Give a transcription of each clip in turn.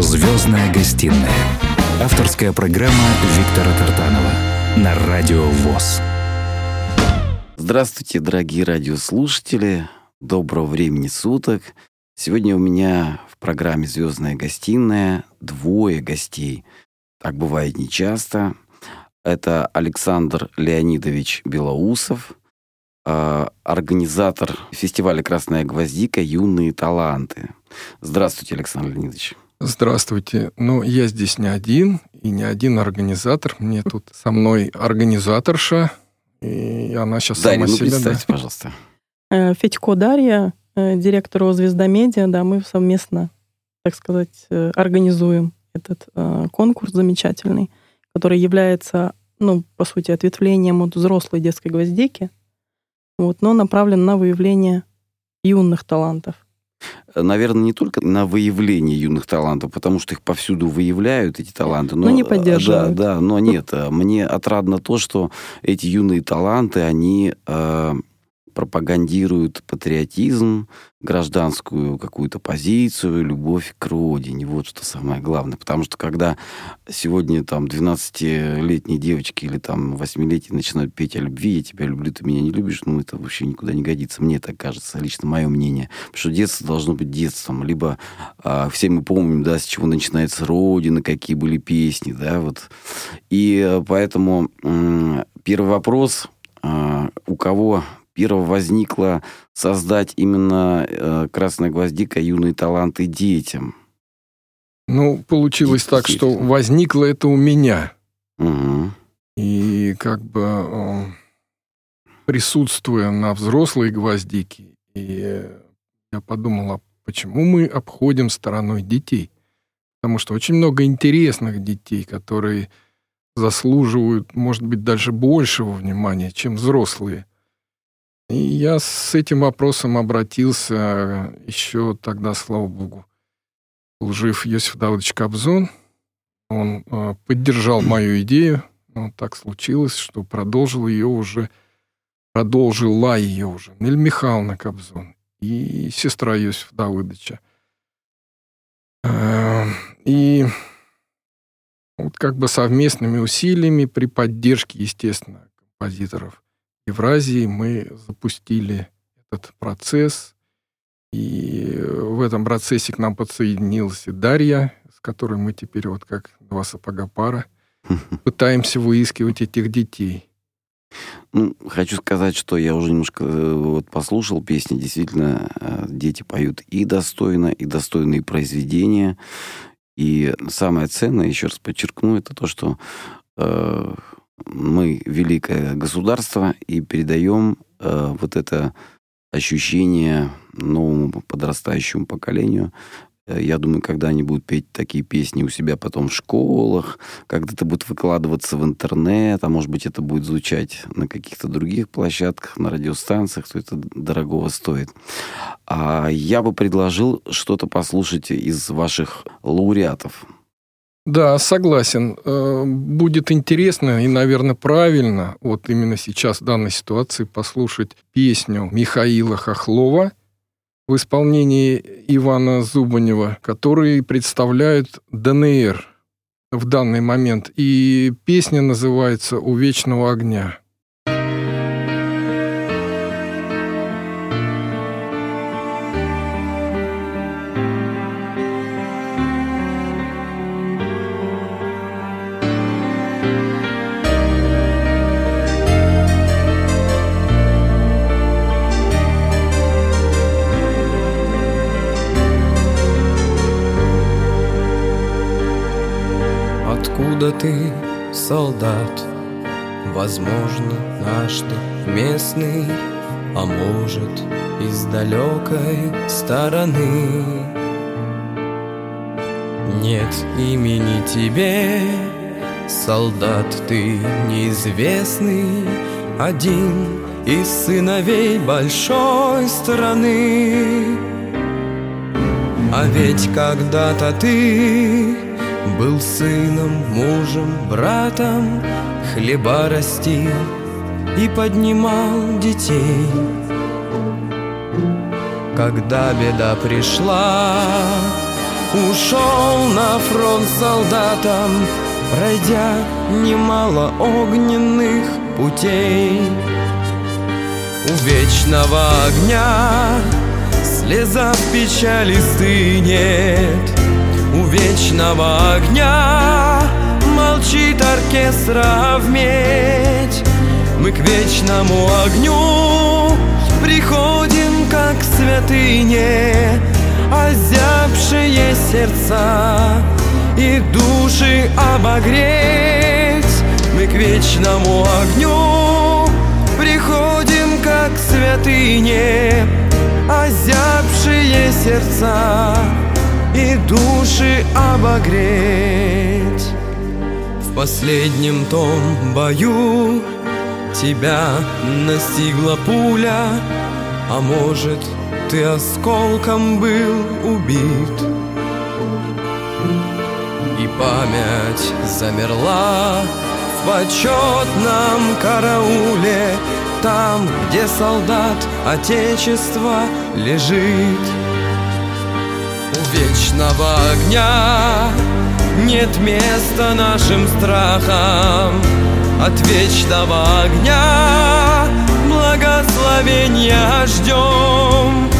Звездная гостиная. Авторская программа Виктора Тартанова на Радио ВОЗ. Здравствуйте, дорогие радиослушатели. Доброго времени суток. Сегодня у меня в программе «Звездная гостиная» двое гостей. Так бывает нечасто. Это Александр Леонидович Белоусов, а, организатор фестиваля «Красная гвоздика. Юные таланты». Здравствуйте, Александр Леонидович. Здравствуйте. Ну, я здесь не один, и не один организатор. Мне тут со мной организаторша, и она сейчас Дарья, сама ну, себя... представьте, пожалуйста. Э, Федько Дарья, э, директор «Звезда Медиа», да, мы совместно, так сказать, э, организуем этот конкурс замечательный, который является, ну, по сути, ответвлением от взрослой детской гвоздики, вот, но направлен на выявление юных талантов. Наверное, не только на выявление юных талантов, потому что их повсюду выявляют, эти таланты. Но не поддерживают. Да, да, но нет. э, Мне отрадно то, что эти юные таланты, они э, пропагандируют патриотизм, гражданскую какую-то позицию, любовь к родине. Вот что самое главное. Потому что когда сегодня там 12-летние девочки или там 8-летние начинают петь о любви, я тебя люблю, ты меня не любишь, ну это вообще никуда не годится. Мне так кажется, лично мое мнение. Потому что детство должно быть детством. Либо а, все мы помним, да, с чего начинается Родина, какие были песни, да, вот. И э, поэтому первый вопрос, а, у кого первого возникло создать именно э, «Красная гвоздика. Юные таланты детям». Ну, получилось так, что возникло это у меня. Мгм. И как бы э, присутствуя на взрослой гвоздике, и я подумал, а почему мы обходим стороной детей? Потому что очень много интересных детей, которые заслуживают, может быть, даже большего внимания, чем взрослые. И я с этим вопросом обратился еще тогда, слава богу, был жив Йосиф Давыдович Кобзон. Он э, поддержал мою идею. Но так случилось, что продолжил ее уже, продолжила ее уже Нель Михайловна Кобзон и сестра Йосифа Давыдовича. Э, И вот как бы совместными усилиями при поддержке, естественно, композиторов Евразии мы запустили этот процесс. И в этом процессе к нам подсоединилась и Дарья, с которой мы теперь вот как два сапога пара пытаемся выискивать этих детей. Ну, хочу сказать, что я уже немножко э, вот послушал песни. Действительно, э, дети поют и достойно, и достойные произведения. И самое ценное, еще раз подчеркну, это то, что э, мы великое государство и передаем э, вот это ощущение новому подрастающему поколению. Э, Я думаю, когда они будут петь такие песни у себя потом в школах, когда это будет выкладываться в интернет, а может быть, это будет звучать на каких-то других площадках, на радиостанциях, то это дорогого стоит. А я бы предложил что-то послушать из ваших лауреатов. Да, согласен. Э, Будет интересно и, наверное, правильно вот именно сейчас в данной ситуации послушать песню Михаила Хохлова в исполнении Ивана Зубанева, которые представляют ДНР в данный момент. И песня называется «У вечного огня». Откуда ты, солдат? Возможно, наш ты местный, а может, из далекой стороны. Нет имени тебе, солдат ты неизвестный, один из сыновей большой страны. А ведь когда-то ты был сыном, мужем, братом, хлеба растил и поднимал детей. Когда беда пришла, ушел на фронт солдатом, пройдя немало огненных путей. У вечного огня слеза печали стынет, вечного огня молчит оркестра в медь. Мы к вечному огню приходим, как святыне, озябшие сердца и души обогреть. Мы к вечному огню приходим, как святыне, озябшие сердца и души обогреть. В последнем том бою тебя настигла пуля, а может, ты осколком был убит. И память замерла в почетном карауле, там, где солдат Отечества лежит. Вечного огня нет места нашим страхам, от вечного огня благословения ждем.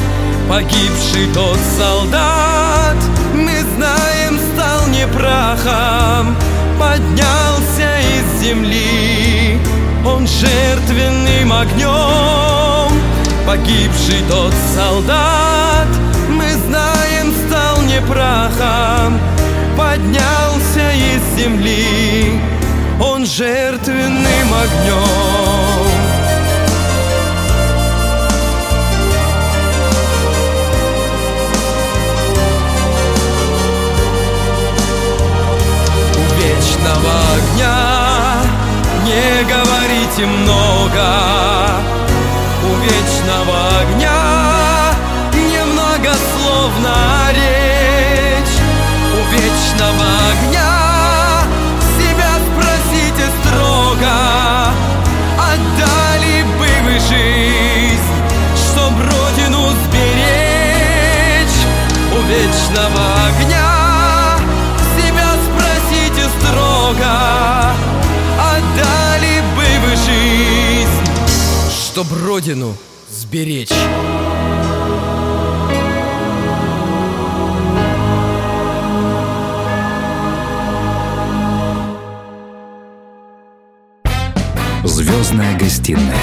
Погибший тот солдат, мы знаем, стал не прахом, поднялся из земли, он жертвенным огнем. Погибший тот солдат, прахом, поднялся из земли, он жертвенным огнем. У вечного огня не говорите много, у вечного огня чтоб родину сберечь. Звездная гостиная.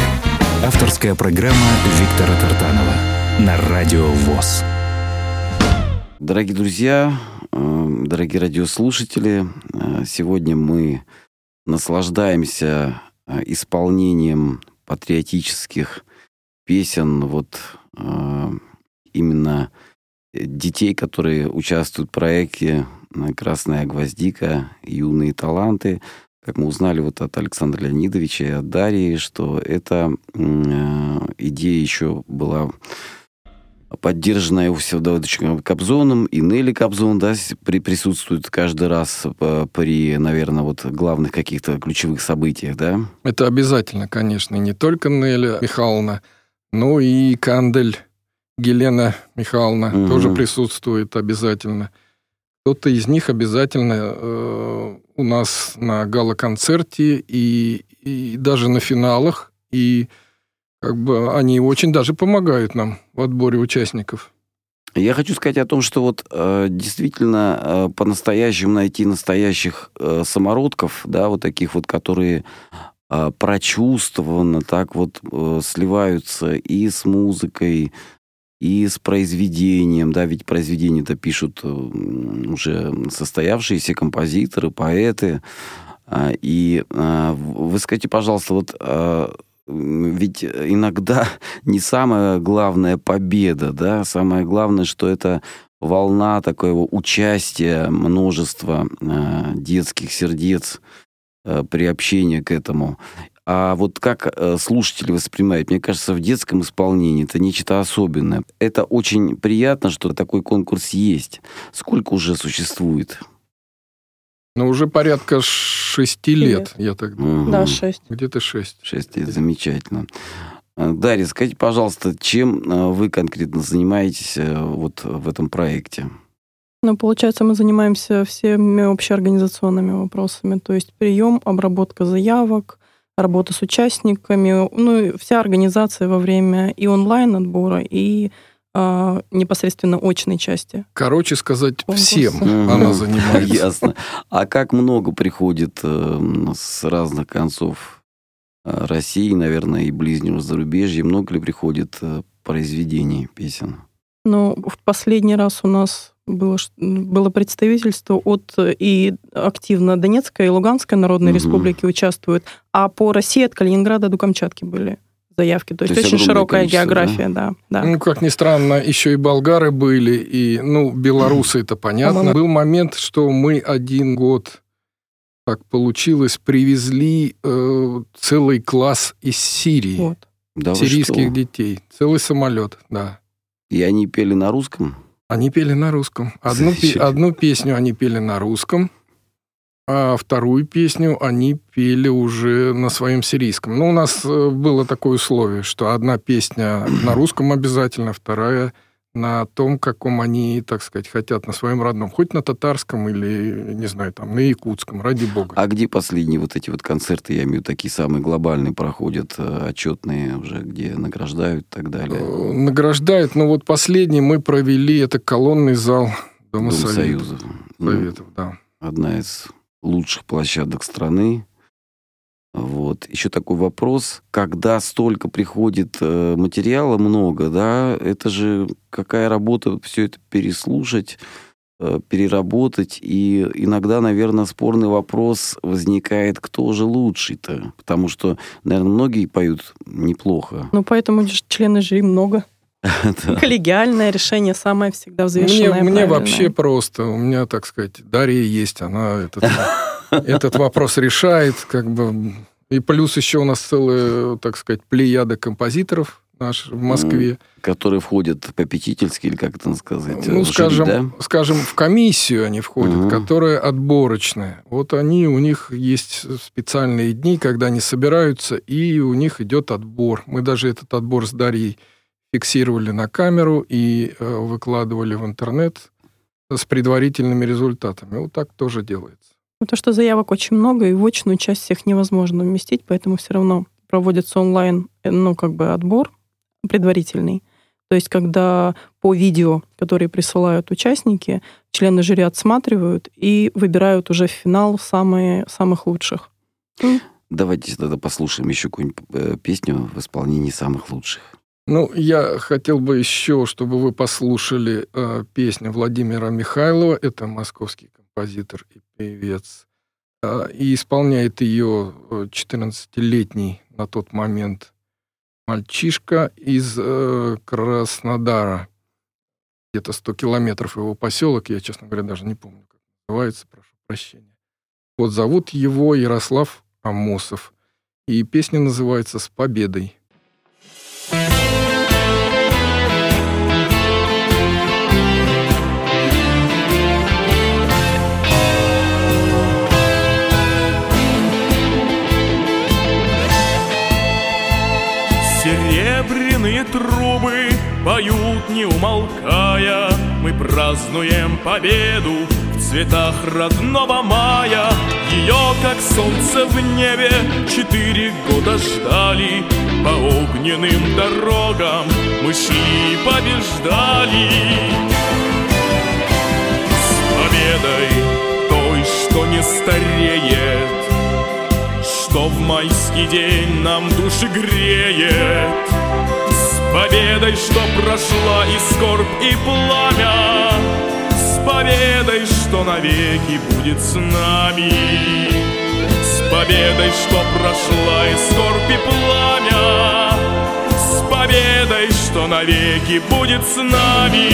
Авторская программа Виктора Тартанова на Радио ВОЗ. Дорогие друзья, э, дорогие радиослушатели, э, сегодня мы наслаждаемся э, исполнением патриотических песен вот именно детей, которые участвуют в проекте «Красная гвоздика. Юные таланты» как мы узнали вот от Александра Леонидовича и от Дарьи, что эта э, идея еще была поддержанная Иосифом Давыдовичем Кобзоном, и Нелли Кобзон, да, при, присутствует каждый раз при, наверное, вот главных каких-то ключевых событиях, да? Это обязательно, конечно, не только Нелли Михайловна, но и Кандель Гелена Михайловна угу. тоже присутствует обязательно. Кто-то из них обязательно э, у нас на гала-концерте и, и даже на финалах. И как бы они очень даже помогают нам в отборе участников. Я хочу сказать о том, что вот э, действительно э, по-настоящему найти настоящих э, самородков, да, вот таких вот, которые э, прочувствованно так вот э, сливаются и с музыкой, и с произведением, да, ведь произведения-то пишут э, уже состоявшиеся композиторы, поэты. А, и а, вы скажите, пожалуйста, вот ведь иногда не самая главная победа, да, самое главное, что это волна такого участия множества детских сердец, приобщения к этому. А вот как э, слушатели воспринимают, мне кажется, в детском исполнении это нечто особенное. Это очень приятно, что такой конкурс есть. Сколько уже существует? Ну, уже порядка шести лет, лет, я так думаю. Угу. Да, шесть. Где-то шесть. Шесть лет, замечательно. Э, Дарья, скажите, пожалуйста, чем э, вы конкретно занимаетесь вот в этом проекте? Ну, получается, мы занимаемся всеми общеорганизационными вопросами, то есть прием, обработка заявок, работа с участниками, ну, и вся организация во время и онлайн-отбора, и а, непосредственно очной части. Короче сказать, Конкурс. всем она занимается. Ясно. А как много приходит э, с разных концов э, России, наверное, и ближнего зарубежья, много ли приходит э, произведений песен? Но в последний раз у нас было, ш- было представительство от э, и активно Донецкой и Луганской народной Мгм. республики участвуют, а по России от Калининграда до Камчатки были заявки. То есть, есть очень широкая количество, география, да. да. Ну, как ни странно, еще и болгары были, и, ну, белорусы, это понятно. По-моему- Был момент, что мы один год, так получилось, привезли э, целый класс из Сирии, Вот. Да сирийских что? детей. Целый самолет, да. И они пели на русском? Они пели на русском. Одну, пе- одну песню они пели на русском, а вторую песню они пели уже на своем сирийском. Ну, у нас э, было такое условие, что одна песня на русском обязательно, вторая на том, каком они, так сказать, хотят, на своем родном. Хоть на татарском или, не знаю, там, на якутском, ради бога. А где последние вот эти вот концерты, я имею в виду, такие самые глобальные проходят, э, отчетные уже, где награждают и так далее? Э, Награждают, ну вот последний мы провели, это колонный зал Дома, Дом Советов. Союза. Ну, Советов, да. одна из лучших площадок страны. Вот. Еще такой вопрос. Когда столько приходит э, материала много, да, это же какая работа все это переслушать, э, переработать. И иногда, наверное, спорный вопрос возникает, кто же лучший-то? Потому что, наверное, многие поют неплохо. Ну, поэтому члены жюри много. Коллегиальное решение самое всегда Мне, взвешенное. мне правильное. вообще просто. У меня, так сказать, Дарья есть, она этот, этот вопрос решает, как бы. И плюс еще у нас целая, так сказать, плеяда композиторов наш в Москве. Которые входят попечительски, или как это сказать? Ну, в жюри, скажем, да? скажем, в комиссию они входят, Мгм. которая отборочная. Вот они, у них есть специальные дни, когда они собираются, и у них идет отбор. Мы даже этот отбор с Дарьей фиксировали на камеру и э, выкладывали в интернет с предварительными результатами. Вот так тоже делается. Ну, то, что заявок очень много, и в очную часть всех невозможно вместить, поэтому все равно проводится онлайн, э, ну, как бы отбор предварительный. То есть, когда по видео, которые присылают участники, члены жюри отсматривают и выбирают уже в финал самые, самых лучших. Давайте тогда послушаем еще какую-нибудь э, песню в исполнении самых лучших. Ну, я хотел бы еще, чтобы вы послушали э, песню Владимира Михайлова. Это московский композитор и певец. Э, и исполняет ее э, 14-летний на тот момент мальчишка из э, Краснодара. Где-то 100 километров его поселок. Я, честно говоря, даже не помню, как называется. Прошу прощения. Вот зовут его Ярослав Амосов. И песня называется «С победой». Серебряные трубы поют не умолкая. Мы празднуем победу в цветах родного мая. Ее, как солнце в небе, четыре года ждали. По огненным дорогам мы шли и побеждали майский день нам души греет. С победой, что прошла и скорбь, и пламя. С победой, что навеки будет с нами. С победой, что прошла и скорбь, и пламя. С победой, что навеки будет с нами.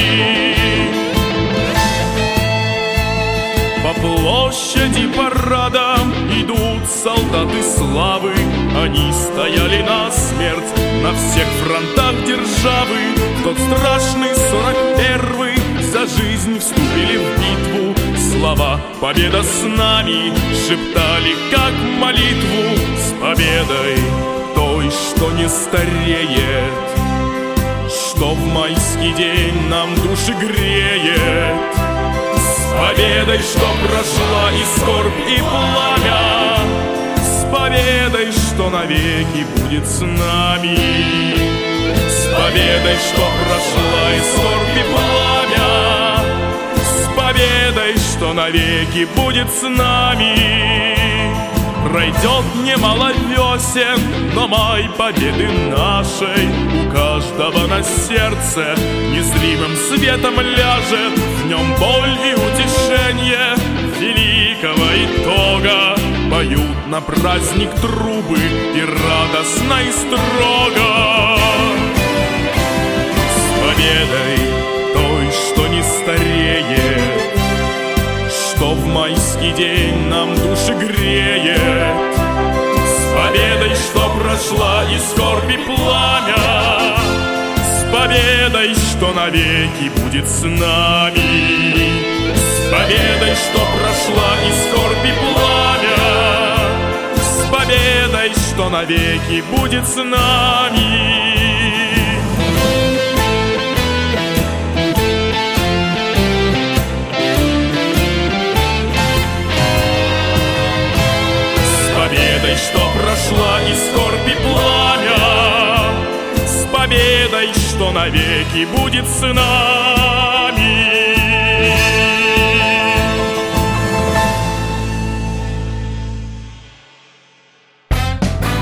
По площади парадом идут солдаты славы. Они стояли на смерть на всех фронтах державы. Тот страшный сорок первый за жизнь вступили в битву. Слова «Победа с нами» шептали как молитву С победой той, что не стареет. Что в майский день нам души греет с победой, что прошла и скорбь, и пламя, с победой, что навеки будет с нами, с победой, что прошла и скорбь, и пламя, с победой, что навеки будет с нами. Пройдет немало весен, но май победы нашей. У каждого на сердце незримым светом ляжет. В нем боль и утешение великого итога. Поют на праздник трубы и радостно и строго. С победой майский день нам души греет. С победой, что прошла и скорби пламя. С победой, что навеки будет с нами. С победой, что прошла и скорби пламя. С победой, что навеки будет с нами прошла и скорбь и пламя, с победой, что навеки будет с нами.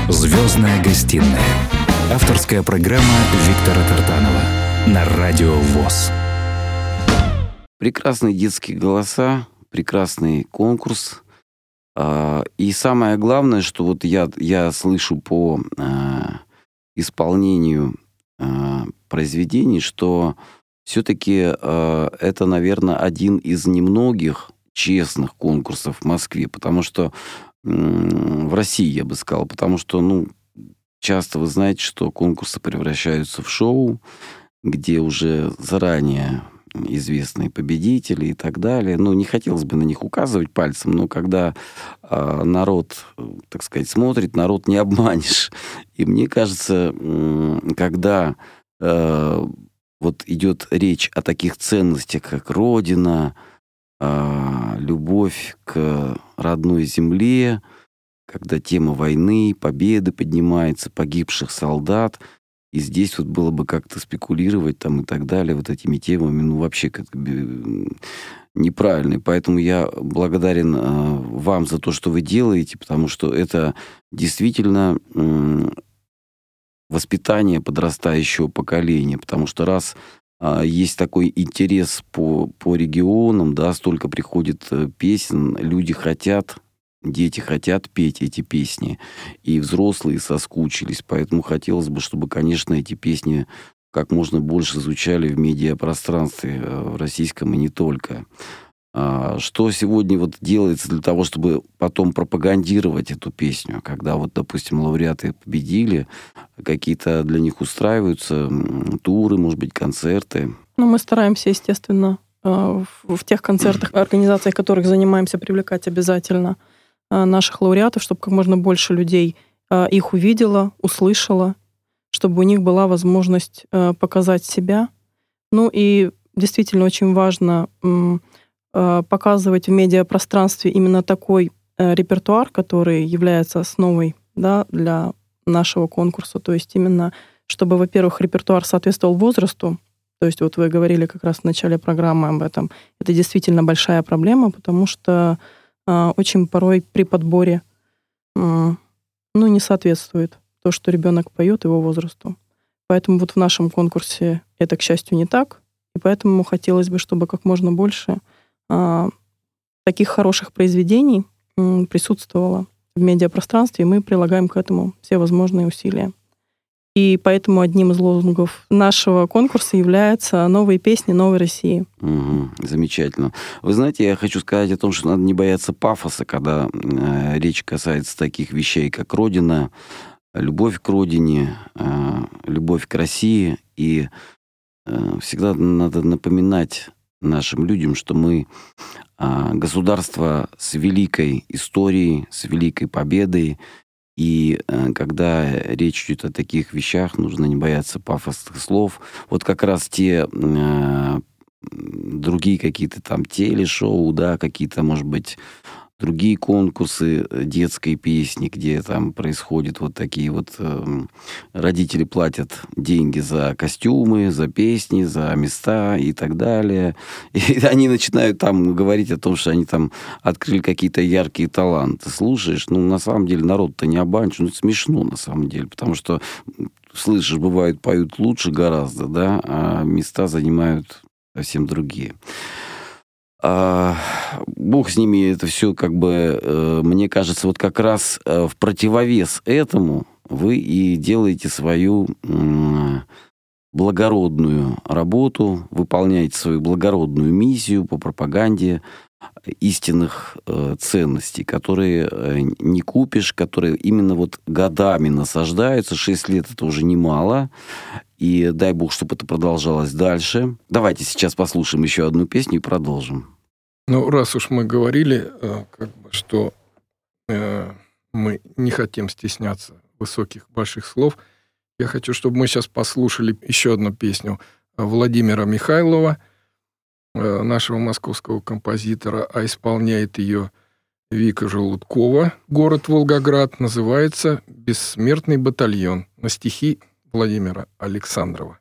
Звездная гостиная. Авторская программа Виктора Тартанова на радио ВОЗ. Прекрасные детские голоса, прекрасный конкурс. А, и самое главное, что вот я, я слышу по а, исполнению а, произведений, что все-таки это, наверное, один из немногих честных конкурсов в Москве, потому что в России, я бы сказал, потому что, ну, часто вы знаете, что конкурсы превращаются в шоу, где уже заранее известные победители и так далее. Ну, не хотелось бы на них указывать пальцем, но когда э, народ, так сказать, смотрит, народ не обманешь. И мне кажется, э, когда э, вот идет речь о таких ценностях, как Родина, э, любовь к родной земле, когда тема войны, победы поднимается, погибших солдат – и здесь вот было бы как-то спекулировать там и так далее вот этими темами, ну, вообще как бы неправильно. Поэтому я благодарен э, вам за то, что вы делаете, потому что это действительно э, воспитание подрастающего поколения. Потому что раз э, есть такой интерес по, по регионам, да, столько приходит э, песен, люди хотят Дети хотят петь эти песни, и взрослые соскучились, поэтому хотелось бы, чтобы, конечно, эти песни как можно больше звучали в медиапространстве э, в российском и не только. А, что сегодня вот делается для того, чтобы потом пропагандировать эту песню, когда вот, допустим, лауреаты победили, какие-то для них устраиваются туры, может быть, концерты? Ну, мы стараемся, естественно, э, в тех концертах, организациях, которых занимаемся, привлекать обязательно – наших лауреатов, чтобы как можно больше людей э, их увидела, услышала, чтобы у них была возможность э, показать себя. Ну и действительно очень важно показывать в медиапространстве именно такой репертуар, который является основой да, для нашего конкурса. То есть именно, чтобы, во-первых, репертуар соответствовал возрасту. То есть вот вы говорили как раз в начале программы об этом. Это действительно большая проблема, потому что очень порой при подборе ну, не соответствует то, что ребенок поет его возрасту. Поэтому вот в нашем конкурсе это, к счастью, не так. И поэтому хотелось бы, чтобы как можно больше а, таких хороших произведений присутствовало в медиапространстве, и мы прилагаем к этому все возможные усилия. И поэтому одним из лозунгов нашего конкурса является «Новые песни новой России». Угу, замечательно. Вы знаете, я хочу сказать о том, что надо не бояться пафоса, когда э, речь касается таких вещей, как Родина, любовь к Родине, э, любовь к России. И э, всегда надо напоминать нашим людям, что мы э, государство с великой историей, с великой победой, и э, когда речь идет о таких вещах, нужно не бояться пафосных слов. Вот как раз те э, другие какие-то там телешоу, да, какие-то, может быть, другие конкурсы э, детской песни, где там происходят вот такие вот... Э, родители платят деньги за костюмы, за песни, за места и так далее. И они начинают там говорить о том, что они там открыли какие-то яркие таланты. Слушаешь, ну, на самом деле, народ-то не обманешь, ну, это смешно, на самом деле, потому что слышишь, бывает, поют лучше гораздо, да, а места занимают совсем другие. А, бог с ними, это все как бы, э, мне кажется, вот как раз э, в противовес этому вы и делаете свою благородную работу, выполняете свою благородную миссию по пропаганде истинных э, ценностей, которые э, не купишь, которые именно вот годами насаждаются. Шесть лет это уже немало. И дай бог, чтобы это продолжалось дальше. Давайте сейчас послушаем еще одну песню и продолжим. Ну, раз уж мы говорили, э, как бы, что э, мы не хотим стесняться высоких, больших слов, я хочу, чтобы мы сейчас послушали еще одну песню Владимира Михайлова – Э, нашего московского композитора, а исполняет ее Вика Желудкова. Город Волгоград называется «Бессмертный батальон» на стихи Владимира Александрова.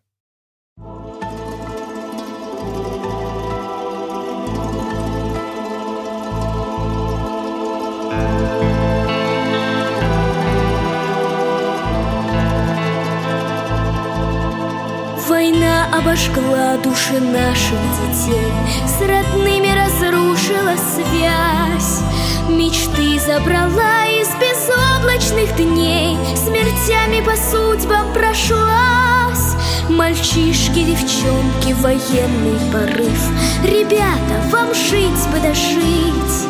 Обожгла души наших детей. С родными разрушила связь. Мечты забрала из безоблачных дней. Смертями по судьбам прошлась. Мальчишки, девчонки, военный порыв. Ребята, вам жить бы дожить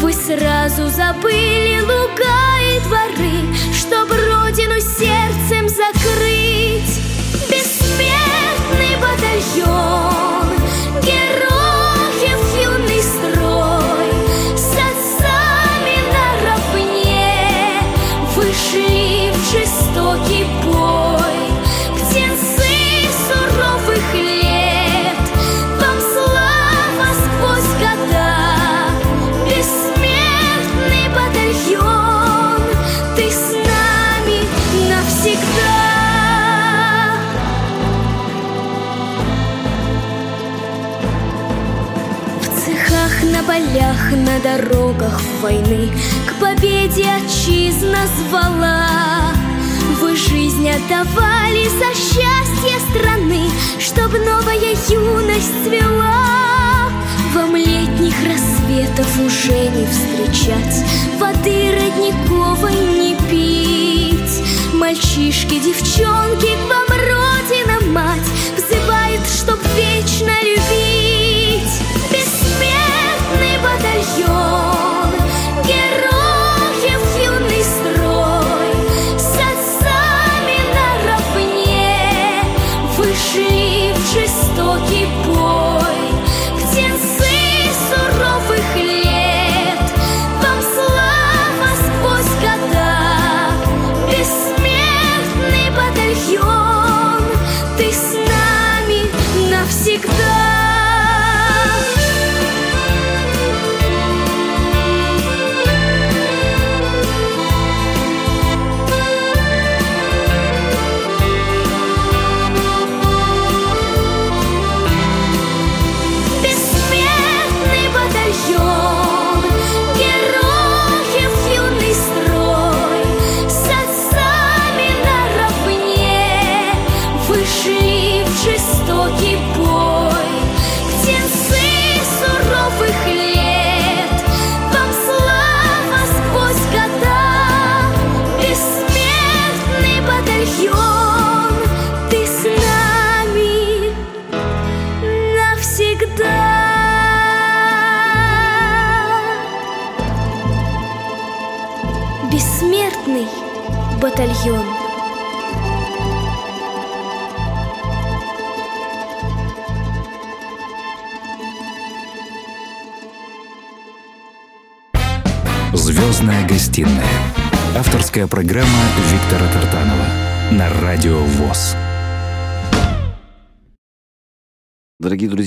Вы сразу забыли луга и дворы Чтоб родину сердцем закрыть Бессмертный батальон Героев юный строй С отцами наравне Вышли в жестокий бой на дорогах войны К победе отчизна звала. Вы жизнь отдавали за счастье страны Чтоб новая юность цвела Вам летних рассветов уже не встречать Воды родниковой не пить. Мальчишки, девчонки, к вам родина мать Взывает, чтоб вечно любить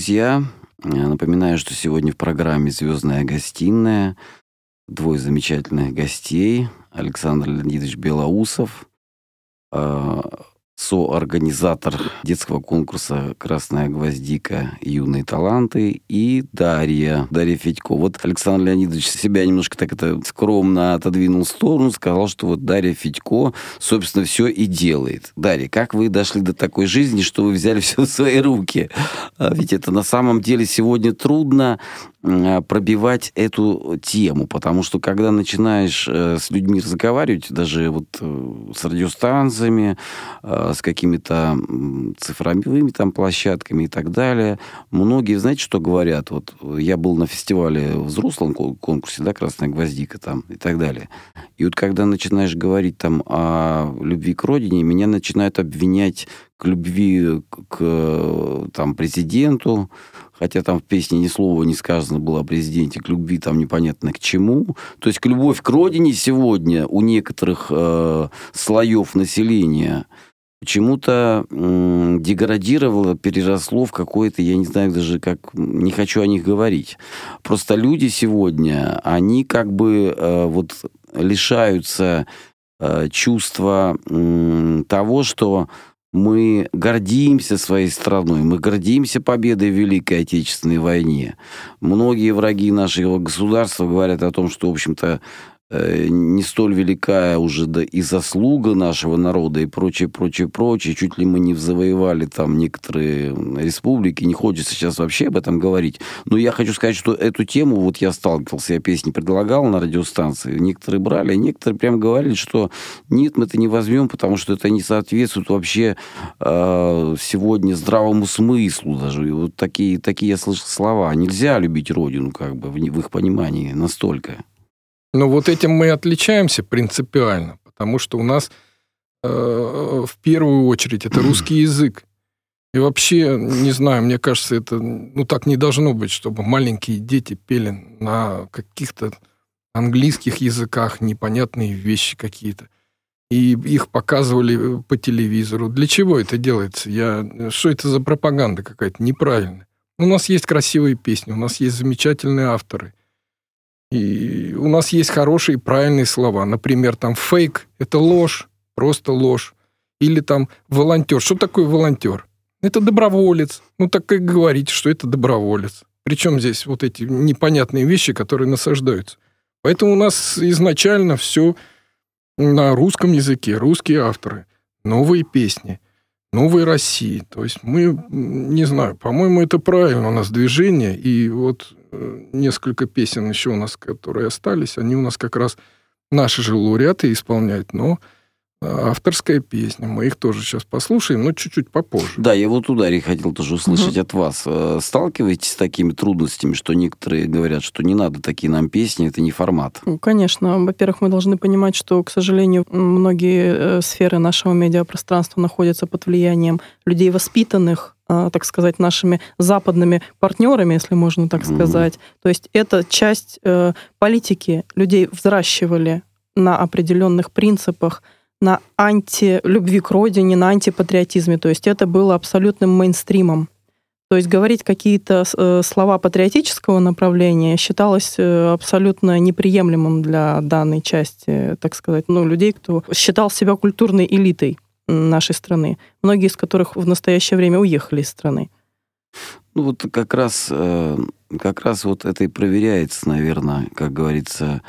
друзья, э, напоминаю, что сегодня в программе «Звездная гостиная» двое замечательных гостей. Александр Леонидович Белоусов, э, соорганизатор детского конкурса «Красная гвоздика. Юные таланты» и Дарья, Дарья Федько. Вот Александр Леонидович себя немножко так это скромно отодвинул в сторону, сказал, что вот Дарья Федько, собственно, все и делает. Дарья, как вы дошли до такой жизни, что вы взяли все в свои руки? А ведь это на самом деле сегодня трудно пробивать эту тему, потому что когда начинаешь э, с людьми разговаривать, даже вот э, с радиостанциями, с какими-то цифровыми там площадками и так далее, многие, знаете, что говорят? Вот я был на фестивале взрослом конкурсе, да, «Красная гвоздика» там и так далее. И вот когда начинаешь говорить там о любви к родине, меня начинают обвинять к любви к там, президенту, хотя там в песне ни слова не сказано было о президенте, к любви там непонятно к чему. То есть к любовь к родине сегодня у некоторых э, слоев населения почему-то э, деградировало, переросло в какое-то, я не знаю даже как, не хочу о них говорить. Просто люди сегодня, они как бы э, вот лишаются э, чувства э, того, что мы гордимся своей страной, мы гордимся победой в Великой Отечественной войне. Многие враги нашего государства говорят о том, что, в общем-то, не столь великая уже да, и заслуга нашего народа и прочее, прочее, прочее. Чуть ли мы не завоевали там некоторые республики. Не хочется сейчас вообще об этом говорить. Но я хочу сказать, что эту тему, вот я сталкивался, я песни предлагал на радиостанции. Некоторые брали, а некоторые прям говорили, что нет, мы это не возьмем, потому что это не соответствует вообще э, сегодня здравому смыслу даже. И вот такие, такие я слышал слова. Нельзя любить Родину, как бы, в, в их понимании настолько. Но вот этим мы отличаемся принципиально, потому что у нас э, в первую очередь это русский язык. И вообще, не знаю, мне кажется, это ну так не должно быть, чтобы маленькие дети пели на каких-то английских языках непонятные вещи какие-то. И их показывали по телевизору. Для чего это делается? Я... Что это за пропаганда какая-то неправильная? У нас есть красивые песни, у нас есть замечательные авторы – и у нас есть хорошие правильные слова. Например, там фейк – это ложь, просто ложь. Или там волонтер. Что такое волонтер? Это доброволец. Ну, так и говорите, что это доброволец. Причем здесь вот эти непонятные вещи, которые насаждаются. Поэтому у нас изначально все на русском языке, русские авторы, новые песни, новой России. То есть мы, не знаю, по-моему, это правильно у нас движение. И вот несколько песен еще у нас, которые остались, они у нас как раз наши же лауреаты исполняют, но э, авторская песня. Мы их тоже сейчас послушаем, но чуть-чуть попозже. Да, я вот ударе хотел тоже услышать угу. от вас. Э, сталкиваетесь с такими трудностями, что некоторые говорят, что не надо такие нам песни, это не формат? Ну, конечно. Во-первых, мы должны понимать, что, к сожалению, многие сферы нашего медиапространства находятся под влиянием людей воспитанных, а, так сказать, нашими западными партнерами, если можно так сказать. То есть это часть э, политики. Людей взращивали на определенных принципах, на антилюбви к родине, на антипатриотизме. То есть это было абсолютным мейнстримом. То есть говорить какие-то э, слова патриотического направления считалось э, абсолютно неприемлемым для данной части, так сказать, ну, людей, кто считал себя культурной элитой нашей страны, многие из которых в настоящее время уехали из страны. Ну вот как раз, э, как раз вот это и проверяется, наверное, как говорится,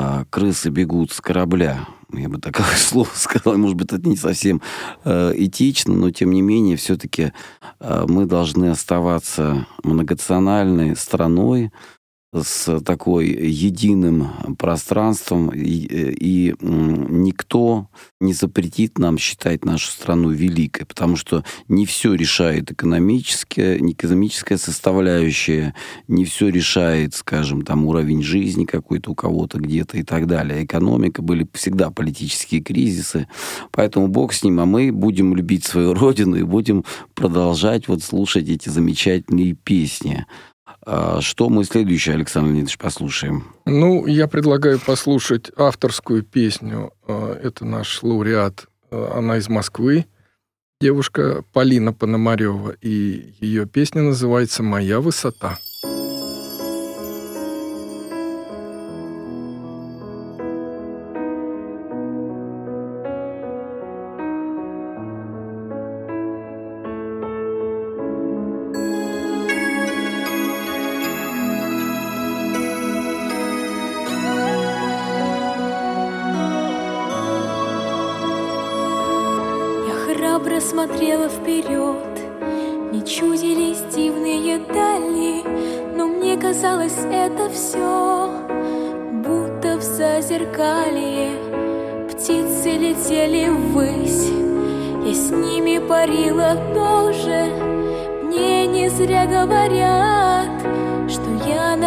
э, крысы бегут с корабля. Я бы такое слово сказал, может быть, это не совсем э, этично, но тем не менее, все-таки мы должны оставаться многонациональной страной, с такой единым пространством, и, и никто не запретит нам считать нашу страну великой, потому что не все решает экономическая, экономическая составляющая, не все решает, скажем, там уровень жизни какой-то у кого-то где-то и так далее. Экономика, были всегда политические кризисы, поэтому бог с ним, а мы будем любить свою родину и будем продолжать вот слушать эти замечательные песни. А что мы следующее, Александр Леонидович, послушаем? Ну, я предлагаю послушать авторскую песню. А, это наш лауреат, а, она из Москвы. Девушка Полина Пономарева, и ее песня называется «Моя высота».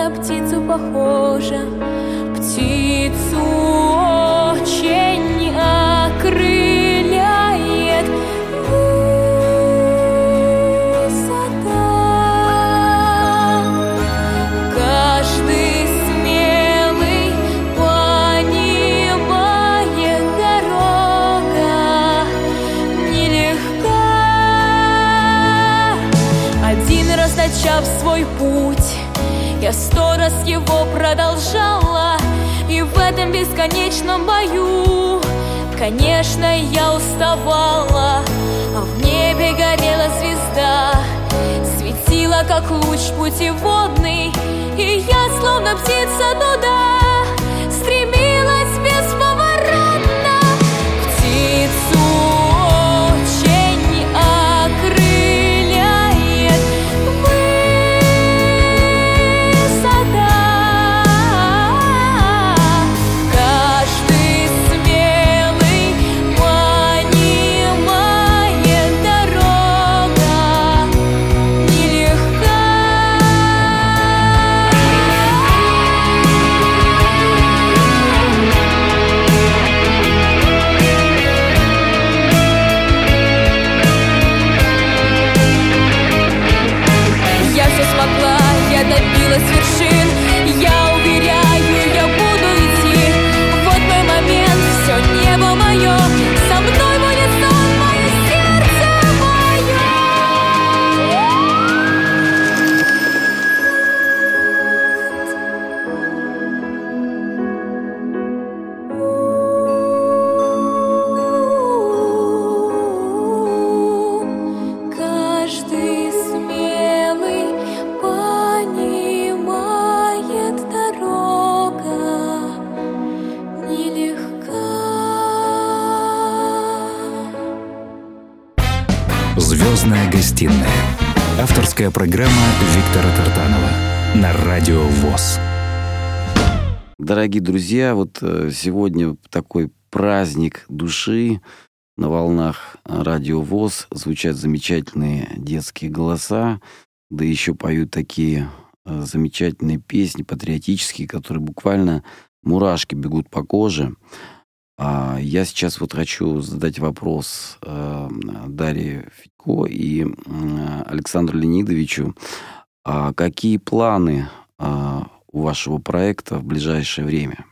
На птицу похожа. Птицу очень сто раз его продолжала, и в этом бесконечном бою, конечно, я уставала, а в небе горела звезда, светила как луч путеводный, и я словно птица туда стремилась Авторская программа Виктора Тартанова на Радио ВОЗ. Дорогие друзья, вот э, сегодня такой праздник души на волнах радио ВОЗ. Звучат замечательные детские голоса, да еще поют такие э, замечательные песни, патриотические, которые буквально мурашки бегут по коже. А я сейчас вот хочу задать вопрос э, Дарье Федько и Александру Леонидовичу. А какие планы а, у вашего проекта в ближайшее время?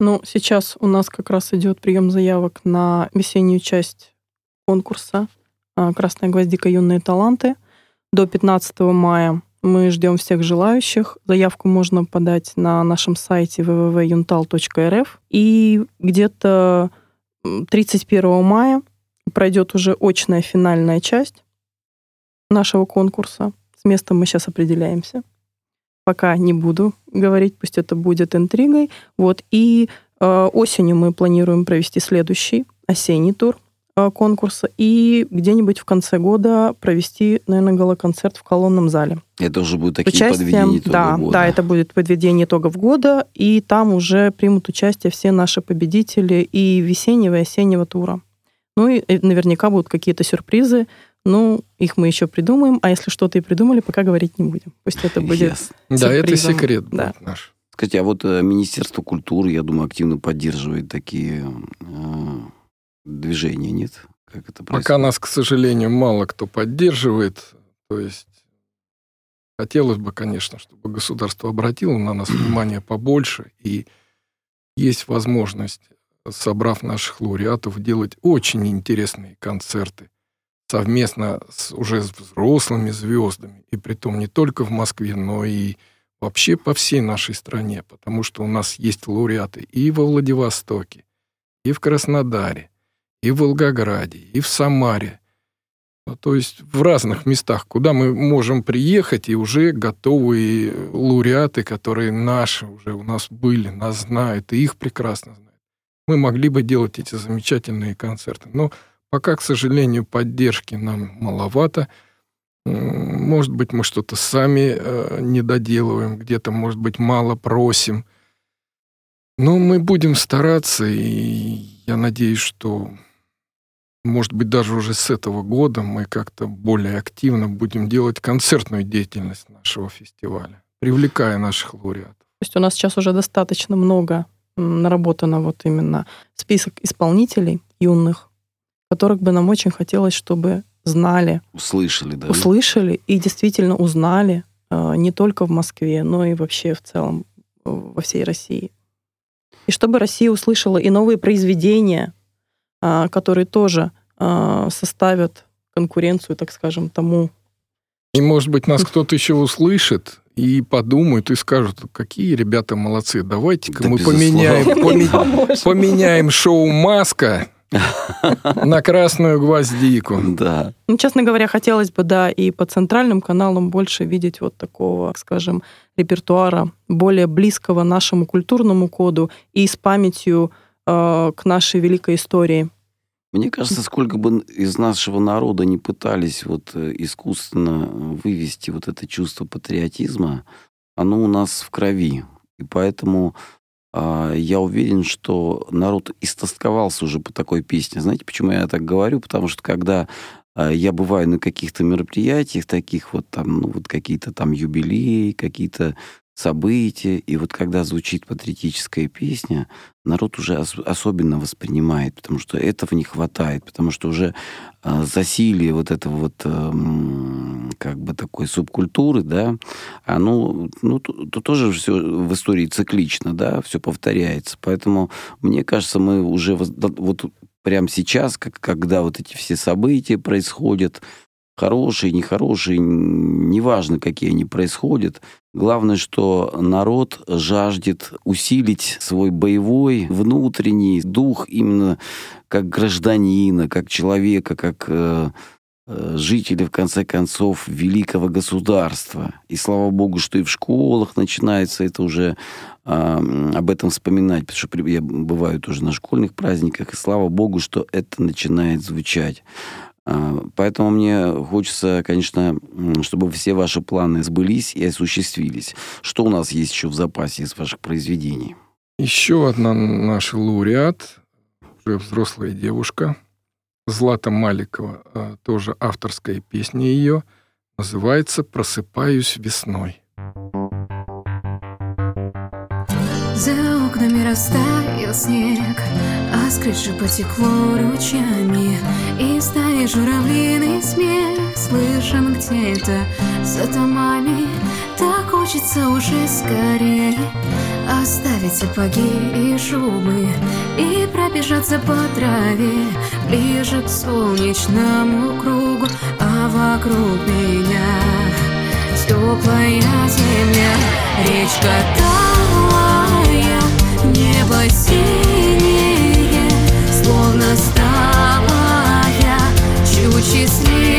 Ну, сейчас у нас как раз идет прием заявок на весеннюю часть конкурса а, «Красная гвоздика. Юные таланты». До 15 мая мы ждем всех желающих. Заявку можно подать на нашем сайте www.yuntal.rf. И где-то м, 31 мая пройдет уже очная финальная часть нашего конкурса. С местом мы сейчас определяемся. Пока не буду говорить, пусть это будет интригой. Вот. И э, осенью мы планируем провести следующий осенний тур конкурса и где-нибудь в конце года провести, наверное, галоконцерт в колонном зале. Это уже будут С такие подведения итогов да, года. да, это будет подведение итогов года, и там уже примут участие все наши победители и весеннего, и осеннего тура. Ну и э, наверняка будут какие-то сюрпризы, ну, их мы еще придумаем, а если что-то и придумали, пока говорить не будем. Пусть это будет Ясно. Да, это секрет Да. будет наш. Скажите, а вот э, Министерство культуры, я думаю, активно поддерживает такие э, движения, нет? Как это Пока нас, к сожалению, мало кто поддерживает. То есть хотелось бы, конечно, чтобы государство обратило на нас внимание побольше. И есть возможность, собрав наших лауреатов, делать очень интересные концерты совместно с уже с взрослыми звездами, и при том не только в Москве, но и вообще по всей нашей стране, потому что у нас есть лауреаты и во Владивостоке, и в Краснодаре, и в Волгограде, и в Самаре. Ну, то есть в разных местах, куда мы можем приехать, и уже готовые лауреаты, которые наши уже у нас были, нас знают, и их прекрасно знают. Мы могли бы делать эти замечательные концерты. Но пока, к сожалению, поддержки нам маловато. Может быть, мы что-то сами э, не доделываем, где-то, может быть, мало просим. Но мы будем стараться, и я надеюсь, что, может быть, даже уже с этого года мы как-то более активно будем делать концертную деятельность нашего фестиваля, привлекая наших лауреатов. То есть у нас сейчас уже достаточно много наработано вот именно список исполнителей юных, которых бы нам очень хотелось, чтобы знали. Услышали, да? Услышали и действительно узнали э, не только в Москве, но и вообще в целом э, во всей России. И чтобы Россия услышала и новые произведения, которые тоже составят конкуренцию, так скажем, тому. И, может быть, нас кто-то еще услышит и подумают и скажут, какие ребята молодцы, давайте-ка да мы поменяем, поменяем шоу «Маска» На красную гвоздику. Да. Ну, честно говоря, хотелось бы, да, и по центральным каналам больше видеть вот такого, скажем, репертуара, более близкого нашему культурному коду и с памятью э, к нашей великой истории. Мне кажется, сколько бы из нашего народа не пытались вот э, искусственно вывести вот это чувство патриотизма, оно у нас в крови. И поэтому а, я уверен, что народ истосковался уже по такой песне. Знаете, почему я так говорю? Потому что когда а, я бываю на каких-то мероприятиях, таких вот там, ну вот какие-то там юбилеи, какие-то события, и вот когда звучит патриотическая песня, народ уже ос- особенно воспринимает, потому что этого не хватает, потому что уже э, засилие вот этого вот э, как бы такой субкультуры, да, оно, ну, то, то тоже все в истории циклично, да, все повторяется. Поэтому, мне кажется, мы уже вот прямо сейчас, как, когда вот эти все события происходят, хорошие, нехорошие, неважно, какие они происходят. Главное, что народ жаждет усилить свой боевой внутренний дух именно как гражданина, как человека, как э, э, жители, в конце концов, великого государства. И слава богу, что и в школах начинается это уже э, об этом вспоминать, потому что я бываю тоже на школьных праздниках, и слава богу, что это начинает звучать. А, поэтому мне хочется, конечно, чтобы все ваши планы сбылись и осуществились. Что у нас есть еще в запасе из ваших произведений? Еще одна наша лауреат, уже взрослая девушка, Злата Маликова, а, тоже авторская песня ее, называется «Просыпаюсь весной». За окнами растаял снег, а с крыши потекло ручьями. И стаи журавлиный смех слышен где-то за домами. Так хочется уже скорее оставить сапоги и шубы И пробежаться по траве ближе к солнечному кругу. А вокруг меня теплая земля Речка талая, небо синее Словно стала я счастливее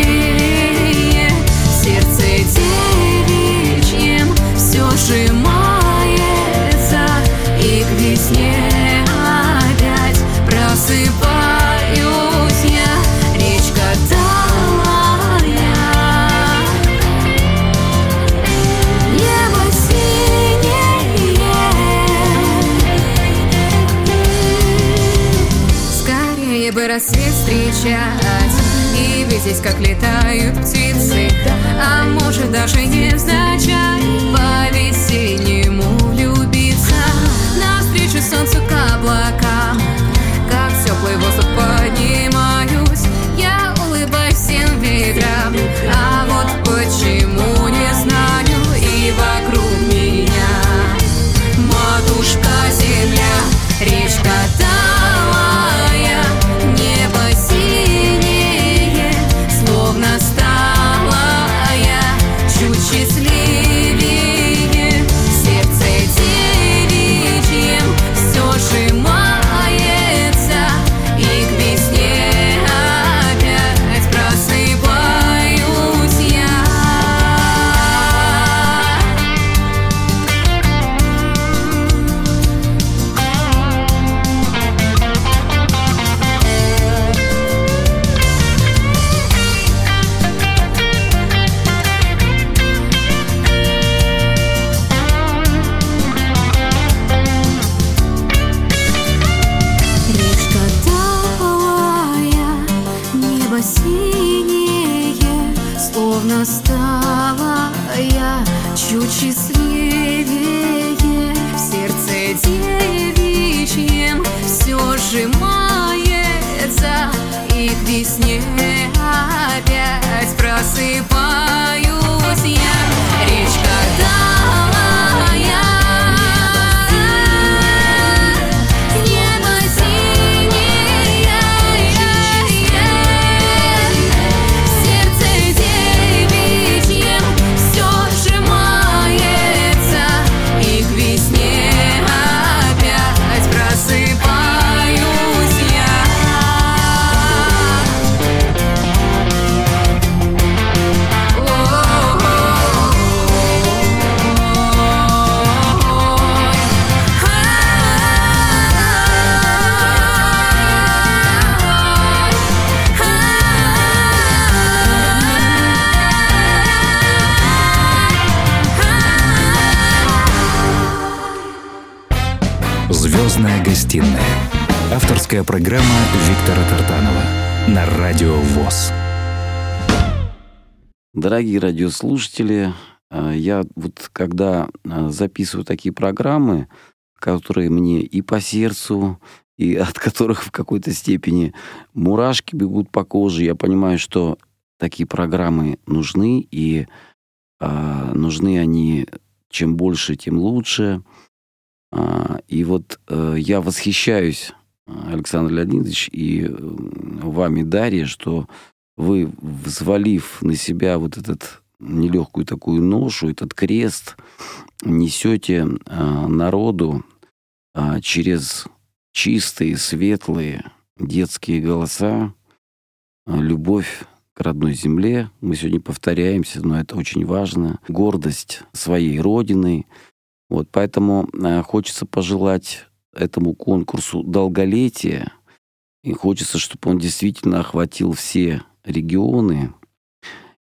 программа Виктора Тартанова на Радио ВОЗ. Дорогие радиослушатели, э, я вот когда э, записываю такие программы, которые мне и по сердцу, и от которых в какой-то степени мурашки бегут по коже, я понимаю, что такие программы нужны, и э, нужны они чем больше, тем лучше. А, И вот э, я восхищаюсь, Александр Леонидович, и э, вами, Дарья, что вы, взвалив на себя вот этот нелегкую такую ношу, этот крест, несете э, народу э, через чистые, светлые детские голоса любовь к родной земле. Мы сегодня повторяемся, но это очень важно. Гордость своей родины. Вот поэтому хочется пожелать этому конкурсу долголетия. И хочется, чтобы он действительно охватил все регионы.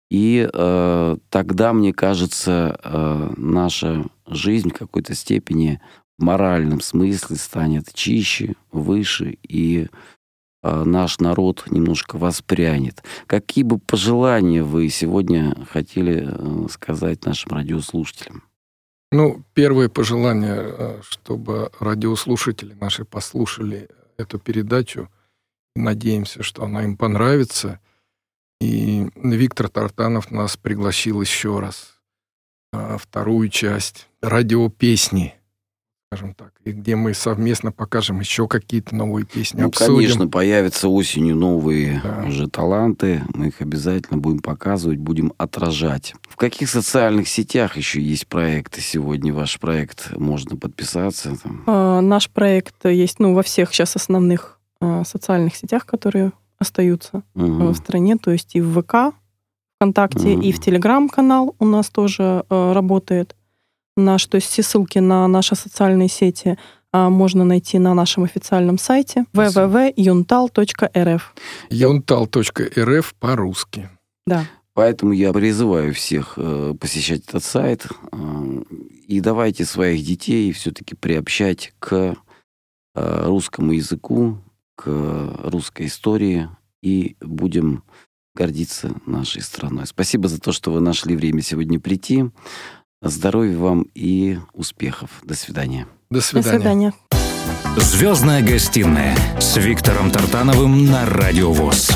И э, тогда, мне кажется, э, наша жизнь в какой-то степени в моральном смысле станет чище, выше, и э, наш народ немножко воспрянет. Какие бы пожелания вы сегодня хотели э, сказать нашим радиослушателям? Ну, первое пожелание, э, чтобы радиослушатели наши послушали эту передачу. Надеемся, что она им понравится. И Виктор Тартанов нас пригласил еще раз а, вторую часть радиопесни, скажем так, и где мы совместно покажем еще какие-то новые песни, Ну, обсудим. конечно, появятся осенью новые Да. уже таланты. Мы их обязательно будем показывать, будем отражать. В каких социальных сетях еще есть проекты сегодня? Ваш проект можно подписаться. Там. А, Наш проект есть ну, во всех сейчас основных а, социальных сетях, которые остаются Мгм. в стране, то есть и в ВК, ВКонтакте, Мгм. и в Телеграм-канал у нас тоже э, работает наш, то есть все ссылки на наши социальные сети а, можно найти на нашем официальном сайте www.yuntal.rf. Юнтал.рф по-русски. Да. Поэтому я призываю всех э, посещать этот сайт э, и давайте своих детей все-таки приобщать к э, русскому языку, к русской истории и будем гордиться нашей страной. Спасибо за то, что вы нашли время сегодня прийти. Здоровья вам и успехов. До свидания. До До свидания. свидания. Звездная гостиная с Виктором Тартановым на Радио ВОЗ.